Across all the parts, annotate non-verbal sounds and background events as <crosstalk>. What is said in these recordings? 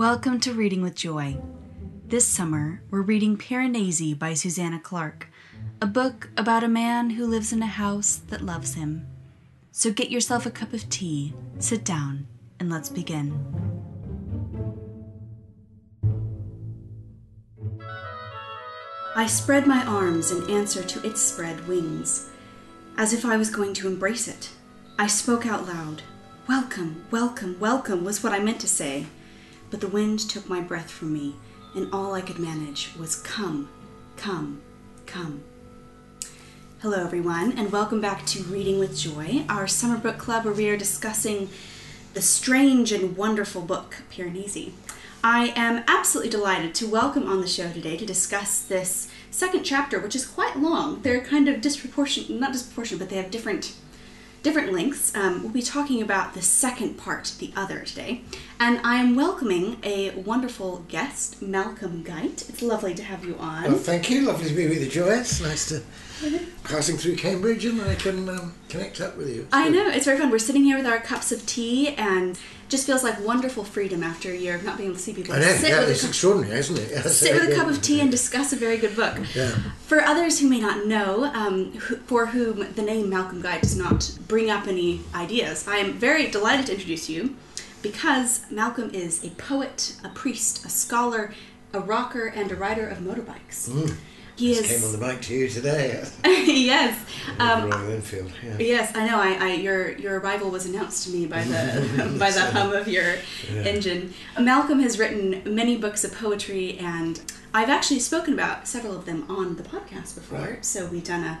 Welcome to Reading with Joy. This summer, we're reading Piranesi by Susanna Clarke, a book about a man who lives in a house that loves him. So get yourself a cup of tea, sit down, and let's begin. I spread my arms in answer to its spread wings, as if I was going to embrace it. I spoke out loud. Welcome, welcome, welcome was what I meant to say, but the wind took my breath from me, and all I could manage was come, come, come. Hello, everyone, and welcome back to Reading with Joy, our summer book club where we are discussing the strange and wonderful book, Piranesi. I am absolutely delighted to welcome on the show today to discuss this second chapter, which is quite long. They're kind of disproportionate, not disproportionate, but they have different different lengths. Um, we'll be talking about the second part, the other, today. And I am welcoming a wonderful guest, Malcolm Guite. It's lovely to have you on. Well, thank you. Lovely to be with you, Joyce. Nice to passing through Cambridge and I can um, connect up with you. It's I good. know, it's very fun. We're sitting here with our cups of tea and just feels like wonderful freedom after a year of not being able to see people. I know. Sit Yeah, it's extraordinary, isn't it? <laughs> Sit with a cup of tea and discuss a very good book. Yeah. For others who may not know, um, who, for whom the name Malcolm Guite does not bring up any ideas, I am very delighted to introduce you because Malcolm is a poet, a priest, a scholar, a rocker, and a rider of motorbikes. He Just came on the bike to you today. <laughs> yes. Um, Royal Enfield. Yeah. Yes, I know. I, I your your arrival was announced to me by the <laughs> by the hum of your engine. Malcolm has written many books of poetry, and I've actually spoken about several of them on the podcast before. Right. So we've done a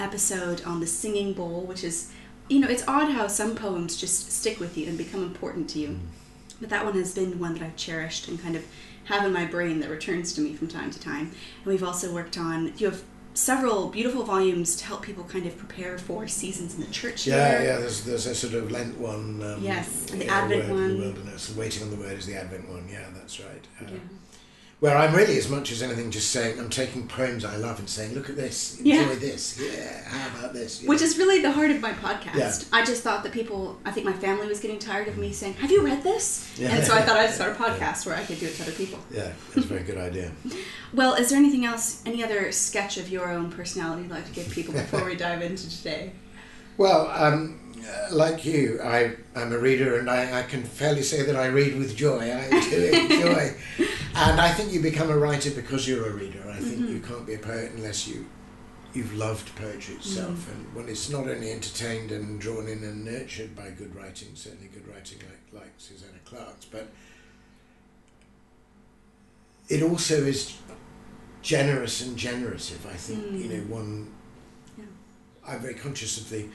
episode on the singing bowl, which is, you know, it's odd how some poems just stick with you and become important to you. But that one has been one that I've cherished and kind of have in my brain that returns to me from time to time. And we've also worked on, you have several beautiful volumes to help people kind of prepare for seasons in the church Yeah, year. yeah. There's there's a sort of Lent one. Um, Yes, and the yeah, Advent in one. The wilderness. Waiting on the word is the Advent one. Yeah, that's right. Uh, Yeah. Where I'm really, as much as anything, just saying, I'm taking poems I love and saying, look at this, enjoy Yeah. this, yeah, how about this? Which is really the heart of my podcast. Yeah. I just thought that people, I think my family was getting tired of me saying, Have you read this? And so I thought I'd start a <laughs> podcast where I could do it to other people. Yeah, that's a very good idea. <laughs> Well, is there anything else, any other sketch of your own personality you'd like to give people before we dive into today? Well, um, Uh, like you, I, I'm a reader and I, I can fairly say that I read with joy. I do <laughs> enjoy. and I think you become a writer because you're a reader. I think mm-hmm. you can't be a poet unless you, you've loved poetry mm. itself. And when it's not only entertained and drawn in and nurtured by good writing, certainly good writing like, like Susanna Clarke's, but it also is generous and generative. I think, you know, mm. one Yeah. I'm very conscious of the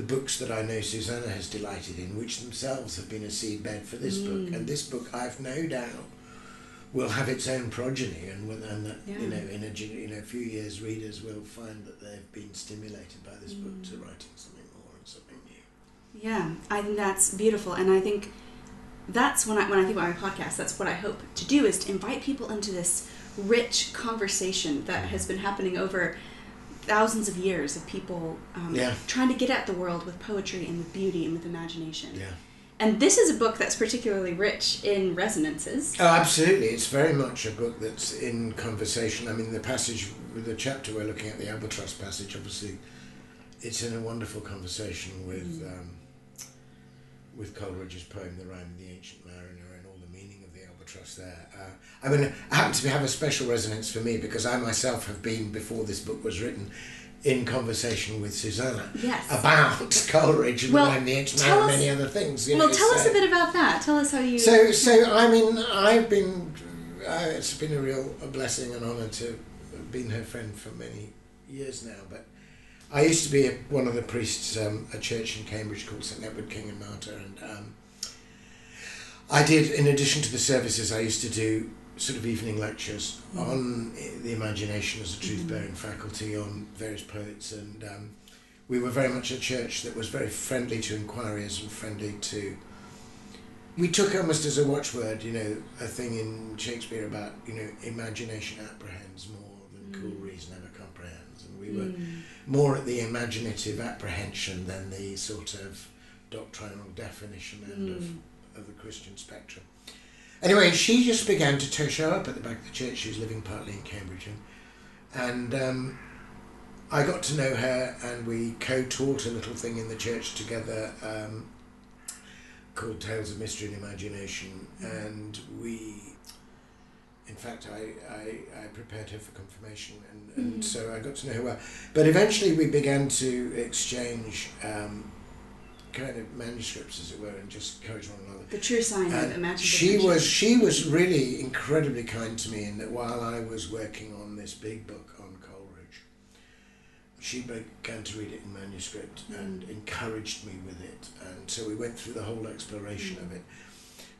the books that I know Susanna has delighted in, which themselves have been a seedbed for this book. Mm. And this book, I've no doubt, will have its own progeny, and and that you know, in a gen- you know, a few years, readers will find that they've been stimulated by this book to mm. writing something more and something new. Yeah, I think that's beautiful, and I think that's when I when I think about my podcast. That's what I hope to do is to invite people into this rich conversation that has been happening over thousands of years of people um, Yeah. trying to get at the world with poetry and with beauty and with imagination. Yeah. And this is a book that's particularly rich in resonances. Oh, absolutely. It's very much a book that's in conversation. I mean, the passage, the chapter we're looking at, the albatross passage, obviously, it's in a wonderful conversation with um, with Coleridge's poem, The Rime of the Ancient Mariner, and all the meaning of the albatross there. Uh, I mean, it happened to have a special resonance for me because I myself have been, before this book was written, in conversation with Susanna Yes. about <laughs> Coleridge and Well, The Rime of the Ancient tell and many other things. you well, know, tell us a bit about that. Tell us how you. so, so I mean, I've been. Uh, it's been a real a blessing and honour to have been her friend for many years now. But I used to be a, one of the priests um, at a church in Cambridge called St Edward King and Martyr, and um, I did. In addition to the services, I used to do sort of evening lectures mm. on the imagination as a truth-bearing mm. faculty on various poets, and um, we were very much a church that was very friendly to inquiries and friendly to we took almost as a watchword, you know, a thing in Shakespeare about, you know, imagination apprehends more than mm. cool reason ever comprehends. And we were more at the imaginative apprehension than the sort of doctrinal definition end of, of the Christian spectrum. Anyway, she just began to show up at the back of the church. She was living partly in Cambridge, and, and um, I got to know her, and we co-taught a little thing in the church together um, called Tales of Mystery and Imagination, and we. In fact, I, I, I prepared her for confirmation, and, and Mhm. so I got to know her well. But eventually, we began to exchange um, kind of manuscripts, as it were, and just encourage one. The true sign of And imaginative she was she was really incredibly kind to me in that while I was working on this big book on Coleridge, she began to read it in manuscript and Mm. encouraged me with it, and so we went through the whole exploration of it.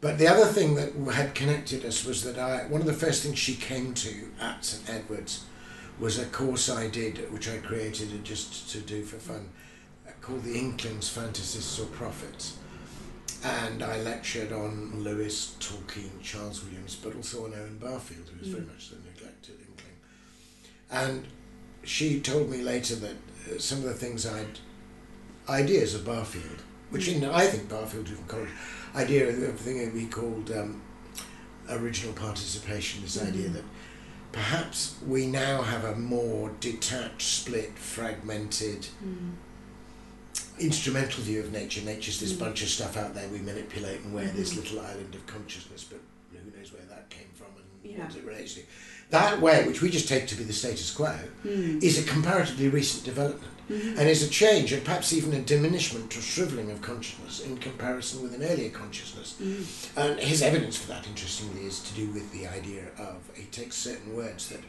But the other thing that had connected us was that I one of the first things she came to at St Edward's was a course I did, which I created just to do for fun, called the Inklings, Fantasists or Prophets and I lectured on Lewis, Tolkien, Charles Williams, but also on Owen Barfield, who was very Mm. much the neglected inkling. And she told me later that uh, some of the things I'd ideas of Barfield, which in I think Barfield from Coleridge, idea of the thing that we called um, original participation. This idea Mhm. that perhaps we now have a more detached, split, fragmented Mm. Instrumental view of nature. Nature's this Mm. bunch of stuff out there we manipulate and we're this Mhm. little island of consciousness, but who knows where that came from and Yeah. what it relates to. That way, which we just take to be the status quo, Mm. is a comparatively recent development Mhm. and is a change and perhaps even a diminishment or shriveling of consciousness in comparison with an earlier consciousness. Mm. And his evidence for that, interestingly, is to do with the idea of he takes certain words that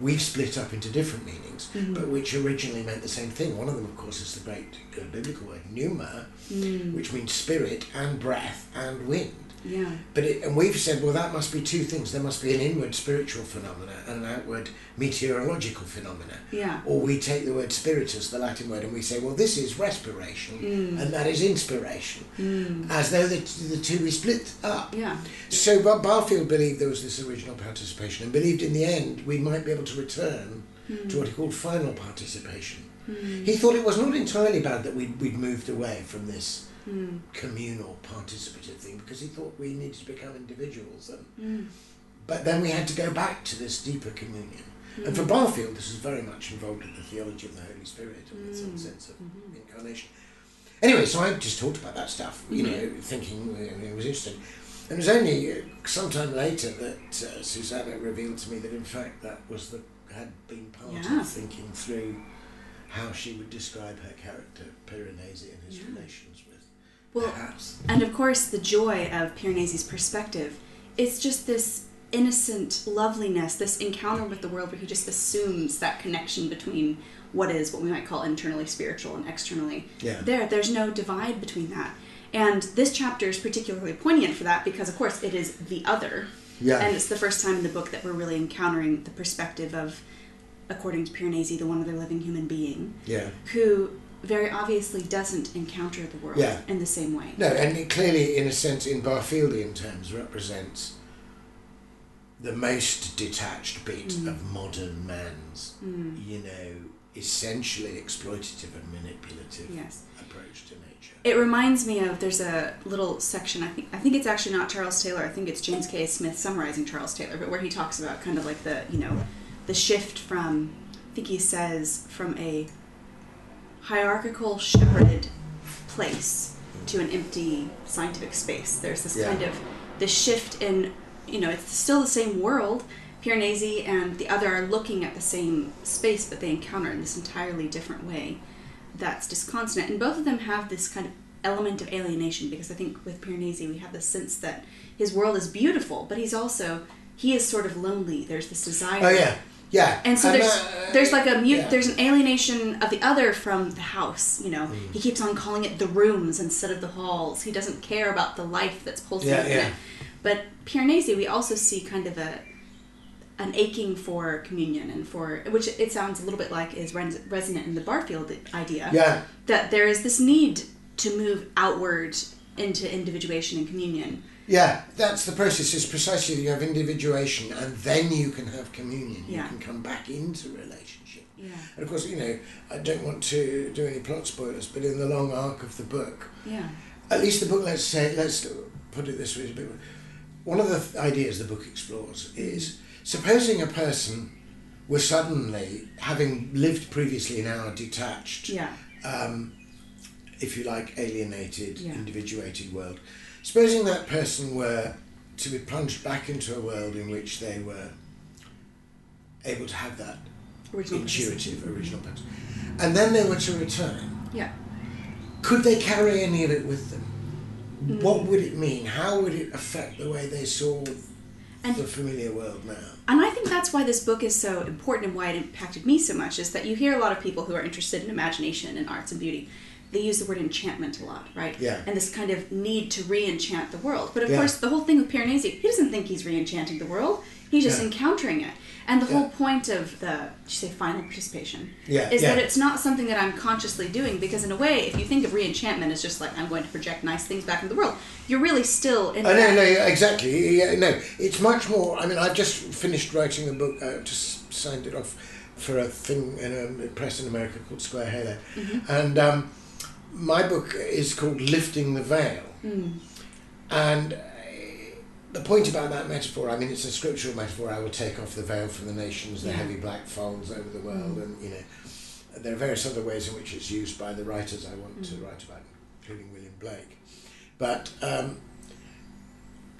we've split up into different meanings, Mhm. but which originally meant the same thing. One of them, of course, is the great uh, biblical word pneuma, Mm. which means spirit and breath and wind. Yeah. But it, and we've said, well, that must be two things. There must be an inward spiritual phenomena and an outward meteorological phenomena. Yeah. Or we take the word spiritus, the Latin word, and we say, well, this is respiration Mm. and that is inspiration, Mm. as though the, the two be split up. Yeah. So Bar- Barfield believed there was this original participation and believed in the end we might be able to return Mm. to what he called final participation. Mm. He thought it was not entirely bad that we'd, we'd moved away from this Mm. communal participative thing because he thought we needed to become individuals and Mm. but then we had to go back to this deeper communion. And for Mm. Barfield, this is very much involved in the theology of the Holy Spirit and some Mm. sense of Mhm. incarnation. Anyway, so I just talked about that stuff, you Mhm. know, thinking uh, it was interesting. And it was only uh, sometime later that uh, Susanna revealed to me that in fact that was the had been part Yeah. of thinking through how she would describe her character Piranesi and his Yeah. relations Well, house. and of course, the joy of Piranesi's perspective is just this innocent loveliness, this encounter with the world where he just assumes that connection between what is what we might call internally spiritual and externally Yeah. there. There's no divide between that. And this chapter is particularly poignant for that because, of course, it is the other. Yeah. And it's the first time in the book that we're really encountering the perspective of, according to Piranesi, the one other living human being yeah. who very obviously doesn't encounter the world Yeah. in the same way. No, and it clearly, in a sense, in Barfieldian terms, represents the most detached bit Mm. of modern man's, Mm. you know, essentially exploitative and manipulative Yes. approach to nature. It reminds me of there's a little section I think I think it's actually not Charles Taylor I think it's James K. Smith summarizing Charles Taylor but where he talks about kind of like the you know the shift from I think he says from a hierarchical shepherded place to an empty scientific space there's this Yeah. kind of this shift in you know it's still the same world Piranesi and the other are looking at the same space but they encounter in this entirely different way that's disconsonant. And both of them have this kind of element of alienation because I think with Piranesi we have the sense that his world is beautiful, but he's also he is sort of lonely. There's this desire. Oh yeah, yeah. And so there's uh, there's like a mute yeah. there's an alienation of the other from the house. You know, Mm. he keeps on calling it the rooms instead of the halls. He doesn't care about the life that's pulsing Yeah, in yeah. it. But Piranesi, we also see kind of a an aching for communion and for which it sounds a little bit like is res- resonant in the Barfield idea yeah, that there is this need to move outward into individuation and communion. Yeah. That's the process. Is precisely you have individuation, and then you can have communion. Yeah. You can come back into relationship. Yeah. And of course, you know, I don't want to do any plot spoilers, but in the long arc of the book, Yeah. at least the book, let's say, let's put it this way, a bit, one of the th- ideas the book explores is supposing a person were suddenly, having lived previously in our detached, Yeah. um, if you like, alienated, Yeah. individuated world, supposing that person were to be plunged back into a world in which they were able to have that Original intuitive original purpose, and then they were to return, Yeah. could they carry any of it with them? Mm. What would it mean? How would it affect the way they saw And- the familiar world now? And I think that's why this book is so important and why it impacted me so much is that you hear a lot of people who are interested in imagination and arts and beauty. They use the word enchantment a lot, right? Yeah. And this kind of need to re enchant the world. But of Yeah. course, the whole thing with Piranesi, he doesn't think he's re enchanting the world, he's just Yeah. encountering it. And the Yeah. whole point of the, did you say final participation? Yeah, Is that it's not something that I'm consciously doing because, in a way, if you think of re enchantment as just like I'm going to project nice things back into the world, you're really still in Oh, no, no, exactly. Yeah, no, it's much more. I mean, I've just finished writing a book, uh, just signed it off for a thing in a press in America called Square Halo. Mm-hmm. And um, my book is called Lifting the Veil. Mm. And uh, the point about that metaphor, I mean, it's a scriptural metaphor. I will take off the veil from the nations, the Yeah. heavy black folds over the world, and you know, there are various other ways in which it's used by the writers I want to write about, including William Blake. But um,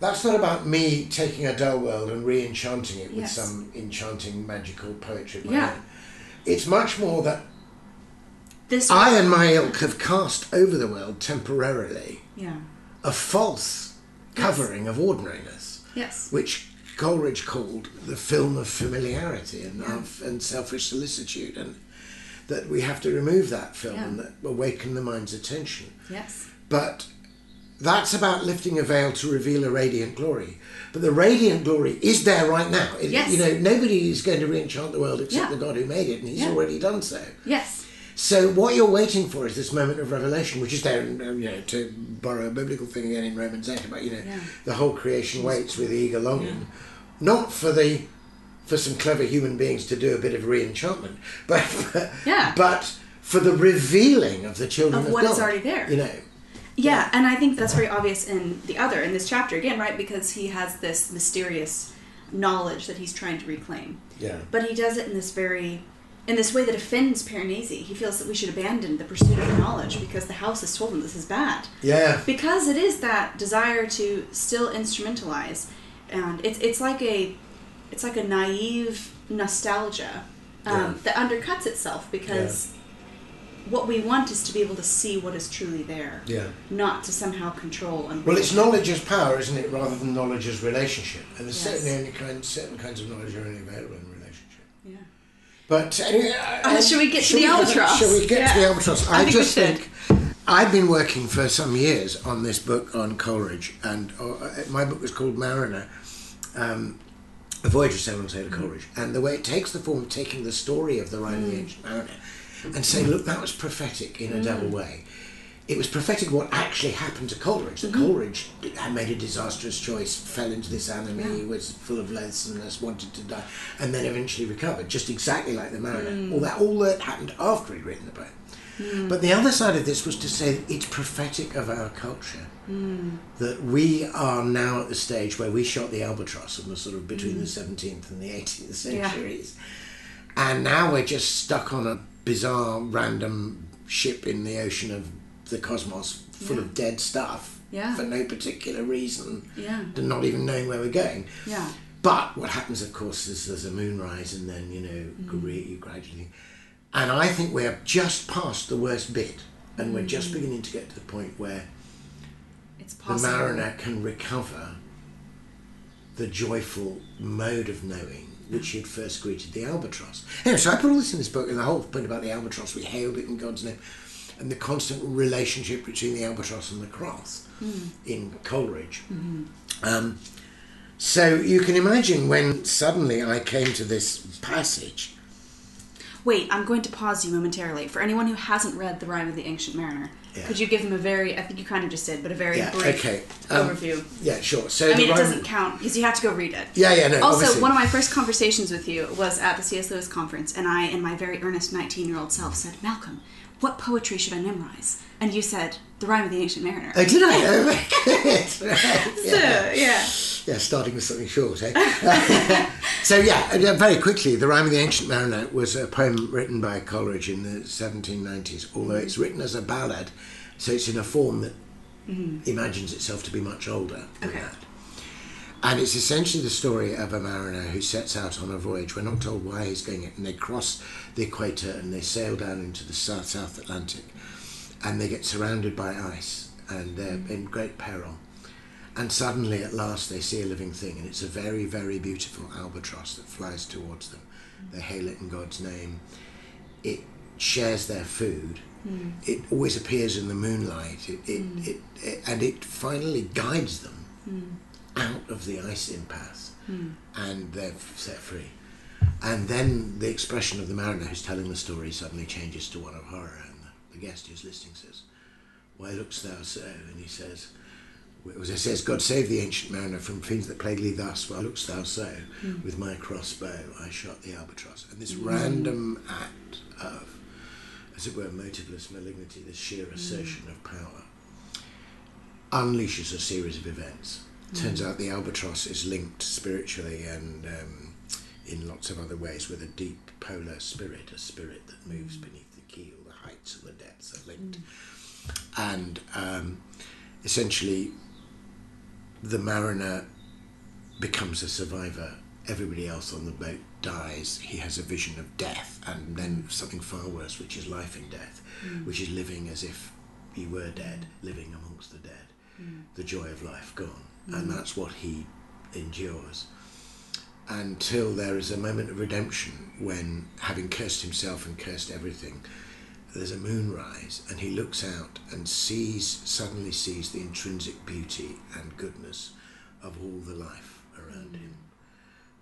that's not about me taking a dull world and re-enchanting it with some enchanting magical poetry. Yeah. own. It's much more that This I and my ilk have cast over the world temporarily Yeah. a false covering of ordinariness Yes. which Coleridge called the film of familiarity and, Yeah. of, and selfish solicitude, and that we have to remove that film Yeah. and that awaken the mind's attention. Yes. But that's about lifting a veil to reveal a radiant glory. But the radiant glory is there right now. It- Yes. You know, nobody is going to re-enchant the world except Yeah. the God who made it, and He's already done so. Yes. So what you're waiting for is this moment of revelation, which is there, and, um, you know, to borrow a biblical thing again in Romans eight about you know Yeah. the whole creation waits with eager longing, not for the for some clever human beings to do a bit of re-enchantment, but <laughs> but, Yeah. but for the revealing of the children Of of, what is God, already there. You know, Yeah, and I think that's very obvious in the other, in this chapter again, right? Because he has this mysterious knowledge that he's trying to reclaim. yeah, But he does it in this very in this way that offends Piranesi. He feels that we should abandon the pursuit of knowledge because the house has told him this is bad. yeah, Because it is that desire to still instrumentalize and it's it's like a it's like a naive nostalgia um, Yeah. that undercuts itself because what we want is to be able to see what is truly there yeah. not to somehow control and Well, it's knowledge as power, isn't it, rather than knowledge as relationship? And there's Yes. certainly only kind, certain kinds of knowledge are only available yeah But anyway, Uh, shall we get to the albatross? Shall we get to the albatross? I I, think just should. think I've been working for some years on this book on Coleridge, and uh, my book was called Mariner. Um, a voyage of Samuel Taylor Coleridge, and the way it takes the form of taking the story of the Rime of the Ancient Mariner and saying, look, that was prophetic in a double way. It was prophetic what actually happened to Coleridge. That mm-hmm. Coleridge had made a disastrous choice, fell into this enemy, was full of loathsomeness, wanted to die, and then eventually recovered, just exactly like the Mariner. Mm. All that, all that happened after he'd written the poem. Mm. But the other side of this was to say it's prophetic of our culture. Mm. That we are now at the stage where we shot the albatross and was sort of between the 17th and the 18th Yeah. centuries. And now we're just stuck on a bizarre, random ship in the ocean of the cosmos full Yeah. of dead stuff Yeah. for no particular reason, Yeah. and not even knowing where we're going. yeah But what happens, of course, is there's a moonrise, and then you know mm. you gradually. And I think we're just past the worst bit, and we're just mm. beginning to get to the point where it's the mariner can recover the joyful mode of knowing which had first greeted the albatross. Anyway, so I put all this in this book, and the whole point about the albatross, we hailed it in God's name, and the constant relationship between the albatross and the cross in Coleridge. Um, so you can imagine when suddenly I came to this passage. Wait, I'm going to pause you momentarily. For anyone who hasn't read The Rime of the Ancient Mariner, Yeah. could you give them a very, I think you kind of just did, but a very Yeah, brief okay. Um, overview? Yeah, sure. So I mean, it doesn't count because you have to go read it. Yeah, yeah, no. Also, obviously. one of my first conversations with you was at the C.S. Lewis conference, and I, in my very earnest 19 year old self, said, Malcolm, what poetry should I memorize? And you said, The Rime of the Ancient Mariner. Oh, did I? Oh. Right. <laughs> So, yeah. Yeah, starting with something short, eh? <laughs> so, yeah, uh, very quickly, The Rime of the Ancient Mariner was a poem written by Coleridge in the 1790s, although it's written as a ballad, so it's in a form that imagines itself to be much older than Okay. that. And it's essentially the story of a mariner who sets out on a voyage. We're not told why he's going it, and they cross the equator and they sail down into the South, South Atlantic, and they get surrounded by ice, and they're mm. in great peril. And suddenly, at last, they see a living thing, and it's a very, very beautiful albatross that flies towards them. Mm. They hail it in God's name. It shares their food. Mm. It always appears in the moonlight. It, it, it, it, and it finally guides them out of the ice impasse, hmm. and they're set free. And then the expression of the mariner who's telling the story suddenly changes to one of horror, and the, the guest who's listening says, "Why lookst thou so?" And he says, as it says, God save the ancient mariner from fiends that plague thee thus. Why lookst thou so? Hmm. With my crossbow I shot the albatross. And this hmm. random act of, as it were, motiveless malignity, this sheer assertion of power, unleashes a series of events. Turns out the albatross is linked spiritually and um, in lots of other ways with a deep polar spirit, a spirit that moves beneath the keel. The heights and the depths are linked. And um, essentially, the mariner becomes a survivor. Everybody else on the boat dies. He has a vision of death, and then something far worse, which is life in death, which is living as if he were dead, living amongst the dead. The joy of life gone, and mm. that's what he endures until there is a moment of redemption when, having cursed himself and cursed everything, there's a moonrise and he looks out and sees, suddenly sees the intrinsic beauty and goodness of all the life around mm. him.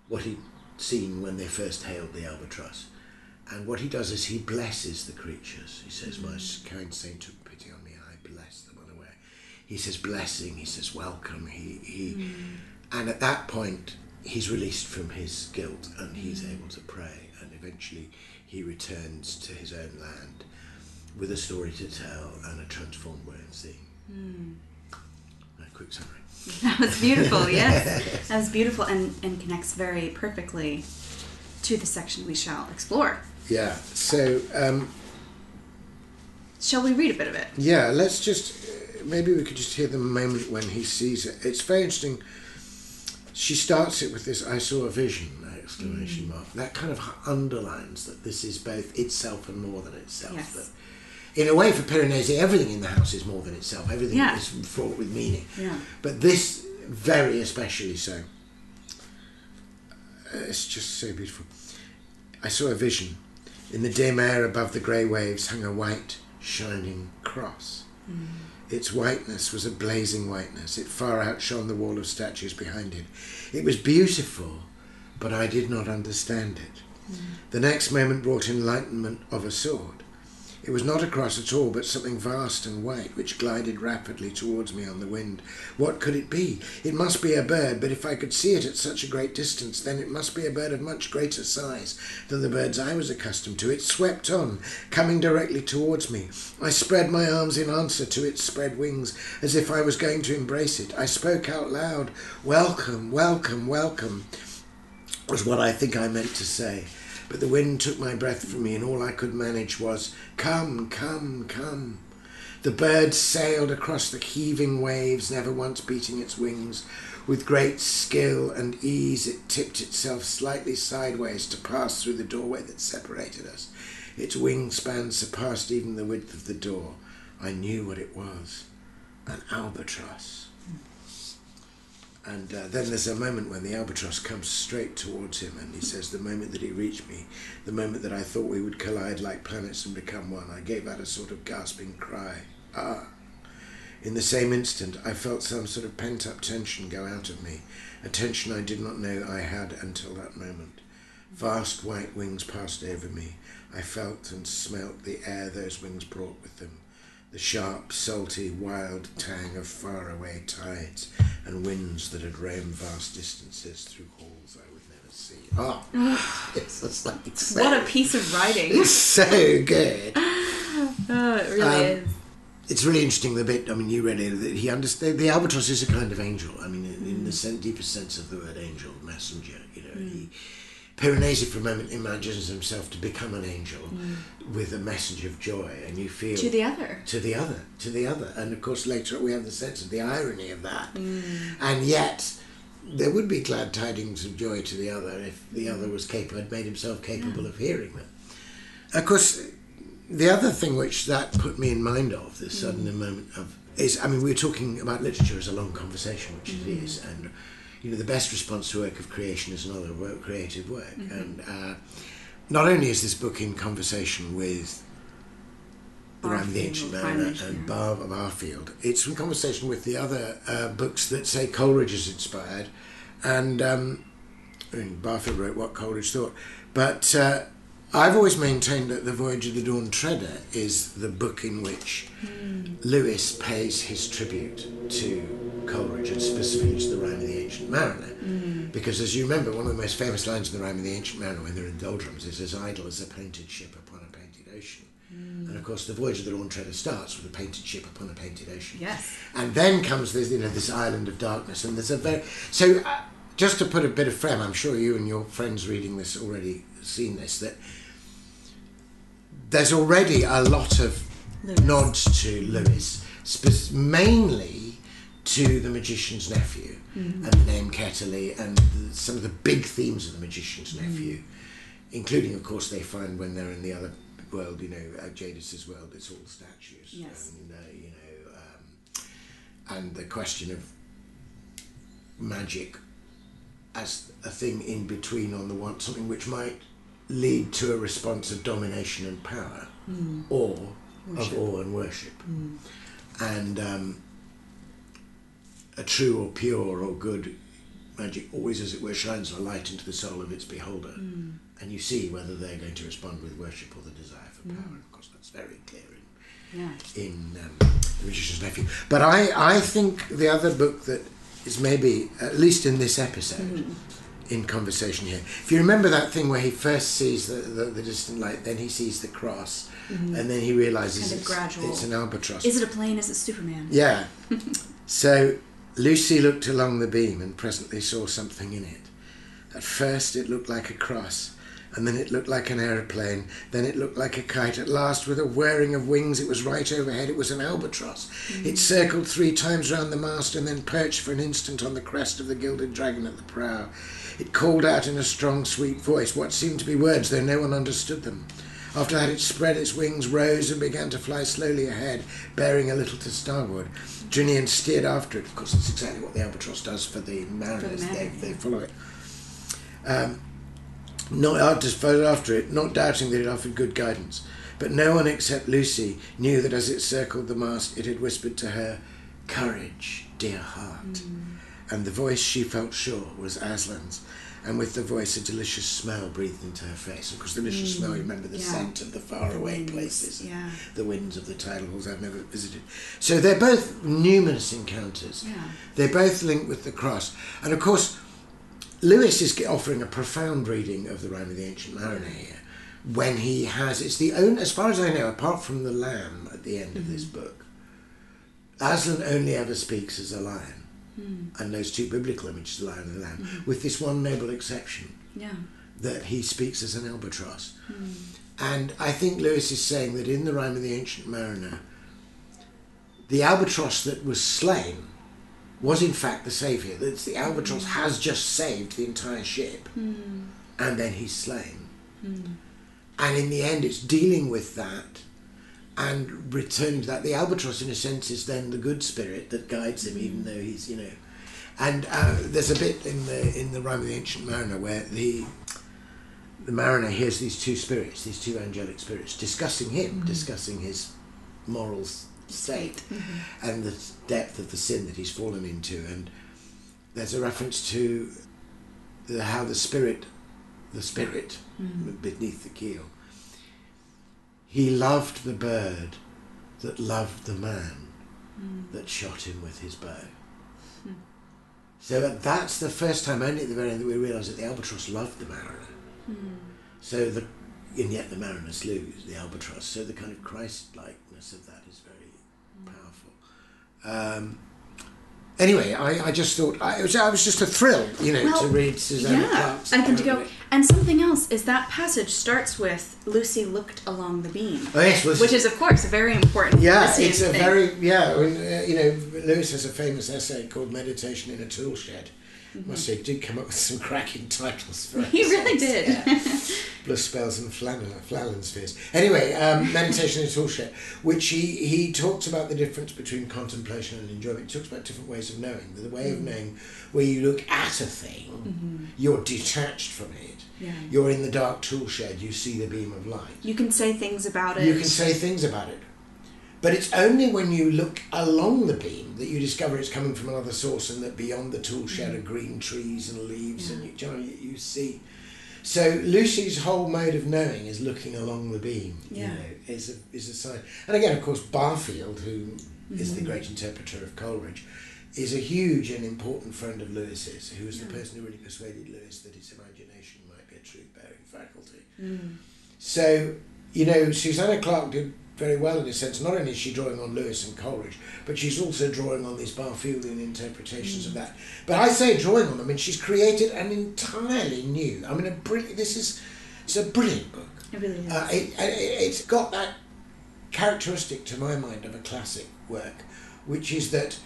What he'd seen when they first hailed the albatross. And what he does is he blesses the creatures. He says, My mm. kind saint took pity on me, I bless them unaware. He says blessing, he says welcome, he, he mm. and at that point he's released from his guilt and he's mm. able to pray and eventually he returns to his own land with a story to tell and a transformed way of seeing. Mm. A quick summary. <laughs> That was beautiful, <laughs> yes. That was beautiful and, and connects very perfectly to the section we shall explore. Yeah. So um, Shall we read a bit of it? yeah, let's just maybe we could just hear the moment when he sees it. It's very interesting. She starts it with this "I saw a vision!" exclamation mark. That kind of underlines that this is both itself and more than itself. Yes. That in a way, for Piranesi, everything in the house is more than itself. Everything Yeah. is fraught with meaning. Yeah. But this, very especially so. Uh, It's just so beautiful. I saw a vision. In the dim air above the grey waves hung a white, shining cross. Its whiteness was a blazing whiteness. It far outshone the wall of statues behind it. It was beautiful, but I did not understand it. Mm. The next moment brought enlightenment of a sort. It was not a cross at all, but something vast and white, which glided rapidly towards me on the wind. What could it be? It must be a bird, but if I could see it at such a great distance, then it must be a bird of much greater size than the birds I was accustomed to. It swept on, coming directly towards me. I spread my arms in answer to its spread wings, as if I was going to embrace it. I spoke out loud, Welcome, welcome, welcome was what I think I meant to say. But the wind took my breath from me, and all I could manage was, Come, come, come. The bird sailed across the heaving waves, never once beating its wings. With great skill and ease, it tipped itself slightly sideways to pass through the doorway that separated us. Its wingspan surpassed even the width of the door. I knew what it was an albatross. And uh, then there's a moment when the albatross comes straight towards him, and he says, The moment that he reached me, the moment that I thought we would collide like planets and become one, I gave out a sort of gasping cry. Ah! In the same instant, I felt some sort of pent up tension go out of me, a tension I did not know I had until that moment. Vast white wings passed over me. I felt and smelt the air those wings brought with them the sharp, salty, wild tang of faraway tides and winds that had roamed vast distances through halls I would never see. Oh, it's just like so, What a piece of writing. it's so good. <laughs> oh, it really Um, is. it's really interesting the bit. I mean, you read it. He understands the albatross is a kind of angel. I mean, in, in the mm. deepest sense of the word, angel, messenger. You know, he mm. Piranesi for a moment imagines himself to become an angel mm. with a message of joy, and you feel To the other. to the other, to the other, and of course later we have the sense of the irony of that, mm. and yet. There would be glad tidings of joy to the other if the mm. other was capable, had made himself capable of hearing them. Of course, the other thing which that put me in mind of, this sudden moment of, is I mean, we were talking about literature as a long conversation, which it is, and you know, the best response to work of creation is another work, creative work. And uh, not only is this book in conversation with of the Ancient of the and Ancient Bar Barfield, it's in conversation with the other uh, books that say Coleridge is inspired, and um, I mean, Barfield wrote what Coleridge thought, but. Uh, I've always maintained that The Voyage of the Dawn Treader is the book in which hmm. Lewis pays his tribute to Coleridge and specifically to the Rime of the Ancient Mariner. Hmm. Because, as you remember, one of the most famous lines in the Rime of the Ancient Mariner when they're in doldrums is as idle as a painted ship upon a painted ocean. Hmm. And of course, The Voyage of the Dawn Treader starts with a painted ship upon a painted ocean. Yes. And then comes this, you know, this island of darkness, and there's a very so. Uh, just to put a bit of frame, I'm sure you and your friends reading this already seen this. That there's already a lot of Lewis. nods to Lewis, spe- mainly to the magician's nephew and the name Ketterley, and the, some of the big themes of the magician's nephew, including, of course, they find when they're in the other world, you know, uh, Jadis's world, it's all statues. Yes. And, uh, you know, um, and the question of magic as a thing in between on the one, something which might lead to a response of domination and power, hmm. or of awe and worship. Hmm. And um, a true or pure or good magic always, as it were, shines a light into the soul of its beholder. Hmm. And you see whether they're going to respond with worship or the desire for power. And of course, that's very clear in Yeah. in um, The Magician's Nephew. But I, I think the other book that is maybe, at least in this episode, in conversation here, if you remember that thing where he first sees the, the, the distant light, then he sees the cross, mm-hmm. and then he realizes it's, it's an albatross. Is it a plane? Is it Superman? Yeah. <laughs> so Lucy looked along the beam and presently saw something in it. At first it looked like a cross, and then it looked like an aeroplane, then it looked like a kite. At last, with a whirring of wings, it was right overhead. It was an albatross. Mm-hmm. It circled three times round the mast and then perched for an instant on the crest of the gilded dragon at the prow. It called out in a strong, sweet voice what seemed to be words, though no one understood them. After that, it spread its wings, rose, and began to fly slowly ahead, bearing a little to starboard. Drinian steered after it. Of course, that's exactly what the albatross does for the mariners. mariner, they, they follow it. Um, not hard to follow after it, not doubting that it offered good guidance. But no one except Lucy knew that as it circled the mast, it had whispered to her, Courage, dear heart. And the voice she felt sure was Aslan's. And with the voice, a delicious smell breathed into her face. Of course, delicious smell, you remember the mm, yeah. scent of the faraway winds, places, and yeah. the winds of the tidal halls I've never visited. So they're both numerous encounters. Yeah. They're both linked with the cross. And of course, Lewis is offering a profound reading of the Rime of the Ancient Mariner here. When he has, it's the only, as far as I know, apart from the lamb at the end of this mm. book, Aslan only ever speaks as a lion. Hmm. And those two biblical images, the lion and the hmm. lamb, with this one noble exception Yeah. that he speaks as an albatross. Hmm. And I think Lewis is saying that in the Rime of the Ancient Mariner, the albatross that was slain was in fact the saviour. That the albatross has just saved the entire ship, and then he's slain. And in the end, it's dealing with that and returning to that. The albatross, in a sense, is then the good spirit that guides him, even though he's, you know. And uh, there's a bit in the in the Rime of the Ancient Mariner where the the mariner hears these two spirits, these two angelic spirits, discussing him, mm-hmm. discussing his moral state mm-hmm. and the depth of the sin that he's fallen into. And there's a reference to the, how the spirit, the spirit mm-hmm. beneath the keel, he loved the bird that loved the man mm. that shot him with his bow. So that's the first time, only at the very end, that we realise that the albatross loved the mariner. Hmm. So the, and yet the mariner lose the albatross. So the kind of Christ likeness of that is very hmm. powerful. Um, anyway, I, I just thought I, it was I was just a thrill, you know, Well, to read Susanna yeah, Clarke's. Think to go. And something else is that passage starts with Lucy looked along the beam, Oh yes, well, which is of course a very important. yeah, it's a thing. very yeah. Uh, you know, Lewis has a famous essay called "Meditation in a Tool Shed." Must say, he did come up with some <laughs> cracking titles for Mm-hmm. He really did. Yeah. Spells and flannel, Flallan spheres. Anyway, um, meditation in a tool shed, which he, he talks about the difference between contemplation and enjoyment. He talks about different ways of knowing. The way Mm. of knowing where you look at a thing, you're detached from it. Mm-hmm. Yeah. You're in the dark tool shed, you see the beam of light. You can say things about it. You can say things about it. But it's only when you look along the beam that you discover it's coming from another source and that beyond the tool shed are mm. green trees and leaves and mm. you, you, know, you, see. So Lucy's whole mode of knowing is looking along the beam. Yeah. You know, is a, is a sign. And again, of course, Barfield, who is the mm-hmm. great interpreter of Coleridge, is a huge and important friend of Lewis's, who was the person who really persuaded Lewis that his imagination might be a truth-bearing faculty. Mm. So, you know, Susanna Clarke did very well in a sense. Not only is she drawing on Lewis and Coleridge, but she's also drawing on these Barfieldian interpretations of that. But I say drawing on them, and she's created an entirely new. I mean, a brilliant. This is it's a brilliant book. It really is. Uh, it, it, it's got that characteristic, to my mind, of a classic work, which is that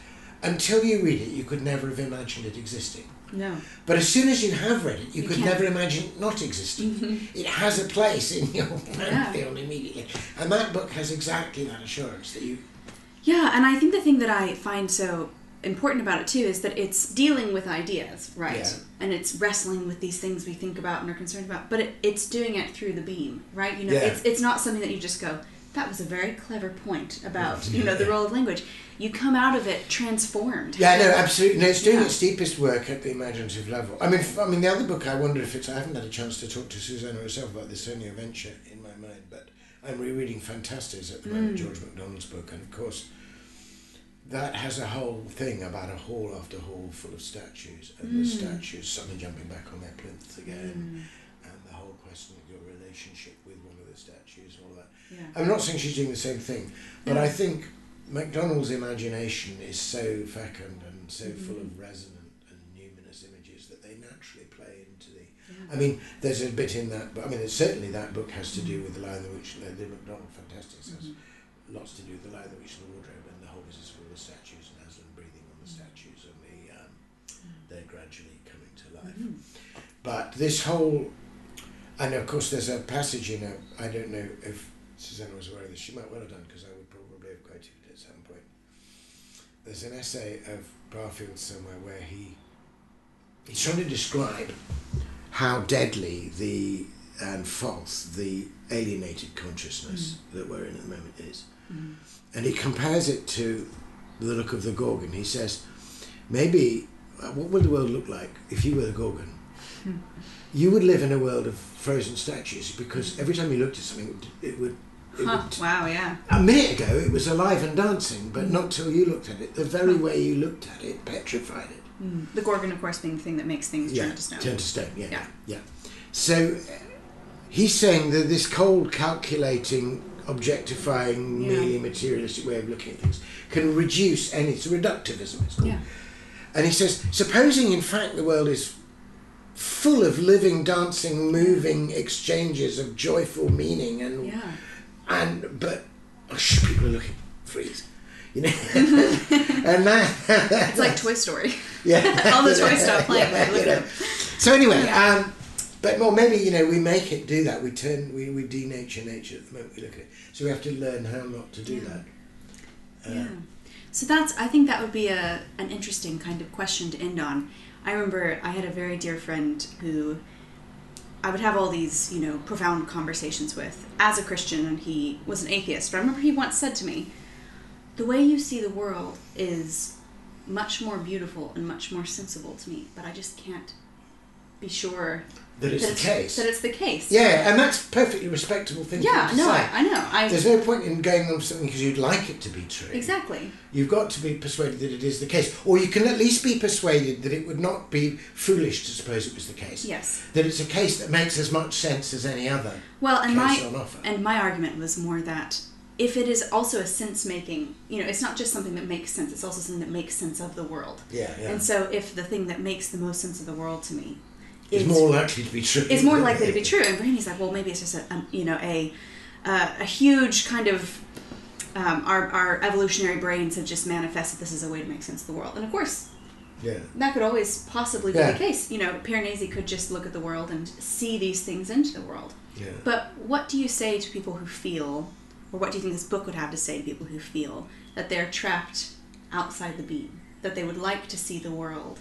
until you read it, you could never have imagined it existing. No. But as soon as you have read it, you, You could can. never imagine it not existing. <laughs> It has a place in your pantheon immediately. And that book has exactly that assurance that you. Yeah, and I think the thing that I find so important about it too is that it's dealing with ideas, right? Yeah. And it's wrestling with these things we think about and are concerned about, but it, it's doing it through the beam, right? You know, Yeah. it's it's not something that you just go, that was a very clever point about, you know, the role of language. You come out of it transformed. Yeah, no, absolutely. No, it's doing Yeah. its deepest work at the imaginative level. I mean, I mean, the other book. I wonder if it's. I haven't had a chance to talk to Susanna herself about this only a venture in my mind, but I'm rereading Phantastes at the moment, mm. George MacDonald's book, and of course, that has a whole thing about a hall after hall full of statues, and the mm. statues suddenly jumping back on their plinths again, mm. and the whole question of your relationship with one of the statues, and all that. Yeah. I'm not saying she's doing the same thing, but Yeah. I think MacDonald's imagination is so fecund and so Mm-hmm. full of resonant and numinous images that they naturally play into the. I mean, there's a bit in that, but I mean, it's certainly that book has to do mm-hmm. with the Lion, the Witch, and the, the MacDonald Phantastes has mm-hmm. lots to do with the Lion, the Witch, and the Wardrobe, and the whole business of all the statues and Aslan breathing on the mm-hmm. statues and the um, they're gradually coming to life. But this whole, and of course, there's a passage in a. I don't know if Susanna was aware of this. She might well have done because I would probably have quoted it at some point. There's an essay of Barfield somewhere where he he's trying to describe how deadly the and false the alienated consciousness mm. that we're in at the moment is, mm. and he compares it to the look of the Gorgon. He says, maybe uh, what would the world look like if you were the Gorgon? Hmm. You would live in a world of frozen statues because every time you looked at something, it would. Huh. Wow, yeah. a minute ago, it was alive and dancing, but not till you looked at it. The very way you looked at it petrified it. The Gorgon, of course, being the thing that makes things yeah, turn to stone. Turn to stone, yeah. Yeah. Yeah. So uh, he's saying that this cold, calculating, objectifying, Yeah. merely materialistic way of looking at things can reduce any. It's reductivism, it's called. Yeah. And he says, supposing in fact the world is full of living, dancing, moving exchanges of joyful meaning and Yeah. And but oh, people are looking freeze you know <laughs> and that It's like <laughs> Toy Story. yeah <laughs> All the toys stop playing Yeah, you look you at know. so anyway um but well maybe you know we make it do that we turn we, we denature nature at the moment we look at it so we have to learn how not to do Yeah. that Uh, Yeah. So that's I think that would be a an interesting kind of question to end on. I remember I had a very dear friend who I would have all these, you know, profound conversations with as a Christian and he was an atheist. But I remember he once said to me, "The way you see the world is much more beautiful and much more sensible to me, but I just can't be sure that it's that the case. That it's the case. yeah, and that's perfectly respectable thing. Yeah, to no, say. I, I know. I There's no point in going on something because you'd like it to be true. exactly. You've got to be persuaded that it is the case, or you can at least be persuaded that it would not be foolish to suppose it was the case. Yes. That it's a case that makes as much sense as any other Well, and my and my argument was more that if it is also a sense making, you know, it's not just something that makes sense; it's also something that makes sense of the world. yeah, yeah. And so, if the thing that makes the most sense of the world to me is more likely to be true. is more likely to be true. And Brandy's like, well, maybe it's just a, a you know a uh, a huge kind of um, our our evolutionary brains have just manifested this as a way to make sense of the world. And of course, Yeah. that could always possibly be the case. You know, Piranesi could just look at the world and see these things into the world. Yeah. But what do you say to people who feel, or what do you think this book would have to say to people who feel that they're trapped outside the beam, that they would like to see the world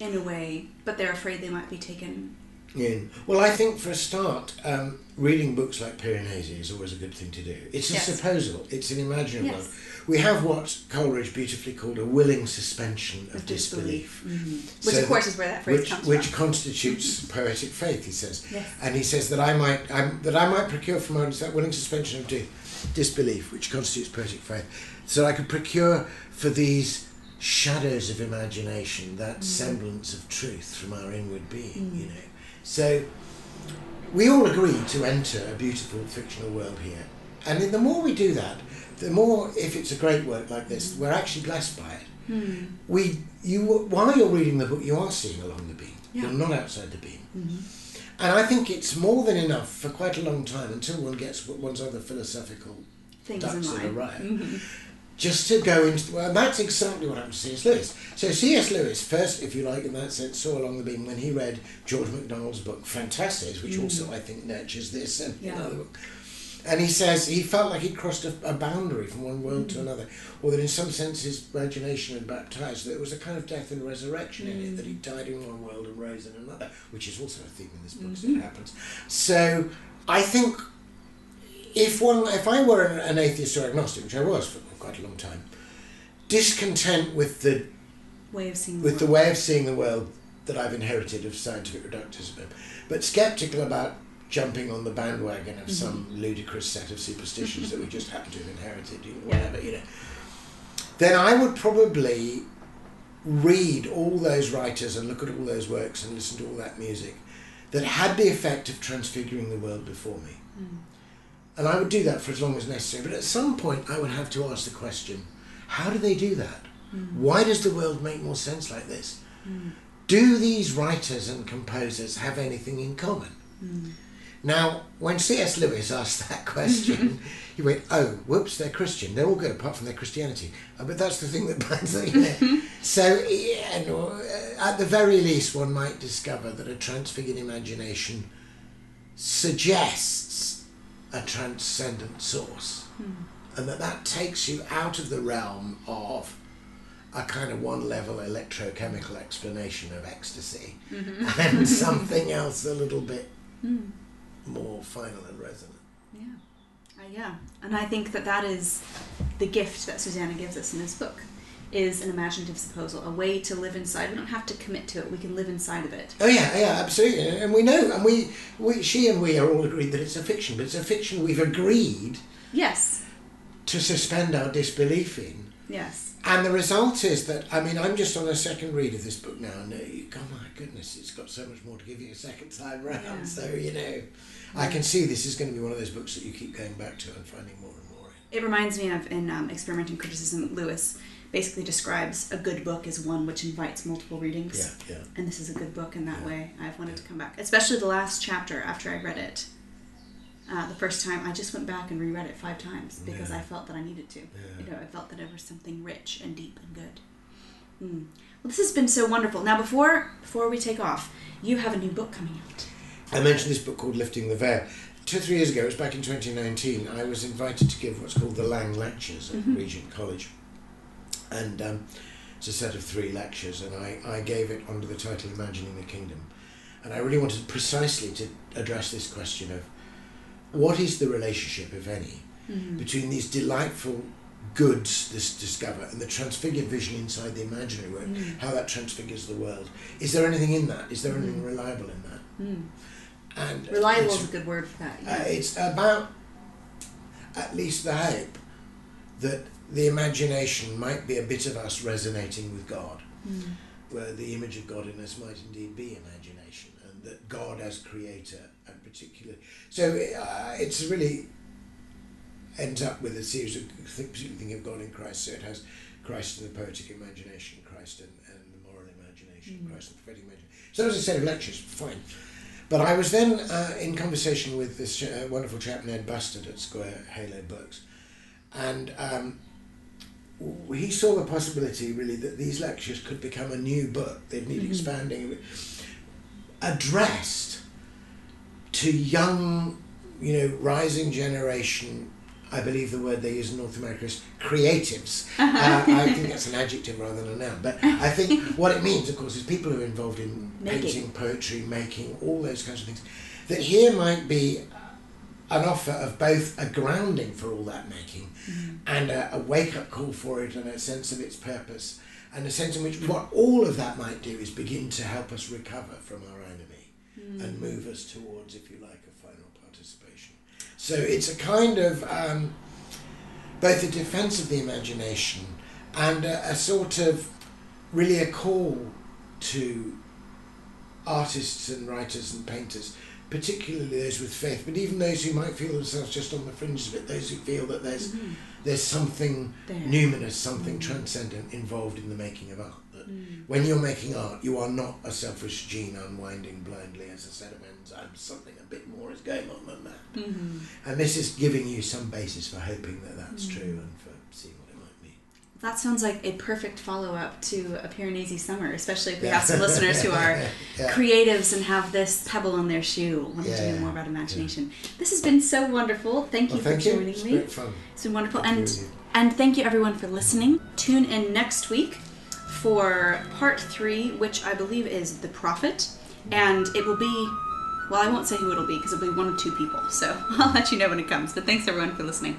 in a way, but they're afraid they might be taken? In. Well, I think for a start, um, reading books like Piranesi is always a good thing to do. It's a Yes. supposal, it's an imaginary Yes. We have what Coleridge beautifully called a willing suspension of, Of disbelief. disbelief. Which, So of course, is where that phrase which, comes which from. constitutes <laughs> poetic faith, he says. Yes. And he says that I might I'm, that I might procure from others that willing suspension of di- disbelief, which constitutes poetic faith, so I could procure for these shadows of imagination that mm. semblance of truth from our inward being. Mm. You know, so we all agree to enter a beautiful fictional world here, and the more we do that, the more, if it's a great work like this, mm. we're actually blessed by it. Hmm. we you while you're reading the book you are seeing along the beam. Yeah. you're not outside the beam. Mm-hmm. And i think it's more than enough for quite a long time until one gets one's other philosophical Things ducks in a row mm-hmm. Just to go into well that's exactly what happened to cs lewis so cs lewis first if you like in that sense saw along the beam when he read george macdonald's book Phantastes which mm. also i think nurtures this and Yeah. another book and he says he felt like he'd crossed a, a boundary from one world to mm. another, or that in some sense his imagination had baptized. That there was a kind of death and resurrection in it, that he mm. died in one world and rose in another, which is also a theme in this book as it mm-hmm. happens. So I think if one, if I were an, an atheist or agnostic, which I was for quite a long time, discontent with the Way of seeing with the world. way of seeing the world that I've inherited of scientific reductivism, but skeptical about jumping on the bandwagon of some mm-hmm. ludicrous set of superstitions that we just <laughs> happen to have inherited, you know, whatever, you know, then I would probably read all those writers and look at all those works and listen to all that music that had the effect of transfiguring the world before me. Mm. And I would do that for as long as necessary. But at some point, I would have to ask the question how do they do that? Why does the world make more sense like this? Do these writers and composers have anything in common? Now, when C.S. Lewis asked <laughs> that question, <laughs> he went, "Oh, whoops, they're Christian. They're all good apart from their Christianity." Uh, but that's the thing that binds them. You know? so, yeah, no, uh, at the very least, one might discover that a transfigured imagination suggests a transcendent source, hmm. and that that takes you out of the realm of a kind of one level electrochemical explanation of ecstasy mm-hmm. <laughs> and <laughs> something else a little bit hmm. more final and resonant. Yeah. Uh, yeah. And I think that that is the gift that Susanna gives us in this book is an imaginative supposal, a way to live inside. We don't have to commit to it. We can live inside of it. Oh yeah, yeah, absolutely, and we know, and we, we, she and we are all agreed that it's a fiction, but it's a fiction we've agreed Yes. to suspend our disbelief in. Yes. And the result is that I mean I'm just on a second read of this book now, and uh, you, oh my goodness, it's got so much more to give you a second time round. Yeah. So you know, I can see this is going to be one of those books that you keep going back to and finding more and more. in. It reminds me of in um, Experiment in Criticism, Lewis basically describes a good book as one which invites multiple readings. Yeah, yeah. And this is a good book in that Yeah. way. I've wanted to come back, especially the last chapter after I read it. Uh, the first time, I just went back and reread it five times because Yeah. I felt that I needed to. Yeah. You know, I felt that it was something rich and deep and good. Mm. Well, this has been so wonderful. Now, before before we take off, you have a new book coming out. I mentioned this book called Lifting the Veil. Two or three years ago, it was back in 2019, I was invited to give what's called the Laing Lectures at Regent College. And um, it's a set of three lectures, and I, I gave it under the title Imagining the Kingdom. And I really wanted precisely to address this question of what is the relationship, if any, between these delightful goods this discover and the transfigured vision inside the imaginary world, Mm. how that transfigures the world. Is there anything in that? Is there anything Mm. reliable in that? Mm. And Reliable is a good word for that. uh, it's about at least the hope that the imagination might be a bit of us resonating with God, Mm. where the image of God in us might indeed be imagination, and that God as creator, and particularly. So uh, it's really ends up with a series of thinking of God in Christ. So it has Christ in the poetic imagination, Christ and, and the moral imagination, Mm. Christ and the prophetic imagination. So that was a set of lectures, fine. But I was then uh, in conversation with this uh, wonderful chap Ned Bustard at Square Halo Books, and um, he saw the possibility really that these lectures could become a new book. They'd need Mhm. expanding, addressed to young, you know, rising generation. I believe the word they use in North America is creatives. <laughs> Uh, I think that's an adjective rather than a noun. But I think <laughs> what it means, of course, is people who are involved in Making. painting, poetry, making, all those kinds of things. That here might be an offer of both a grounding for all that making Mm. and a, a wake up call for it and a sense of its purpose and a sense in which what all of that might do is begin to help us recover from our enemy Mm. and move us towards, if you like, a final participation. So it's a kind of um, both a defense of the imagination and a, a sort of really a call to artists and writers and painters, particularly those with faith, but even those who might feel themselves just on the fringes of it, those who feel that there's Mhm. there's something There. numinous, something Mm. transcendent involved in the making of art. That Mm. when you're making art, you are not a selfish gene unwinding blindly as a set of enzymes. Something a bit more is going on than that. Mhm. And this is giving you some basis for hoping that that's Mm. true and for seeing what it might be. That sounds like a perfect follow up to a Piranesi summer, especially if we Yeah. have some listeners who are <laughs> Yeah. creatives and have this pebble in their shoe, wanting to Yeah, know more about imagination. This has been so wonderful. Thank you Well, for thank you. joining It's me. great fun. It's been wonderful. To be And you. and thank you everyone for listening. Tune in next week for part three, which I believe is The Prophet. And it will be well, I won't say who it'll be because it'll be one of two people. So <laughs> I'll let you know when it comes. But thanks everyone for listening.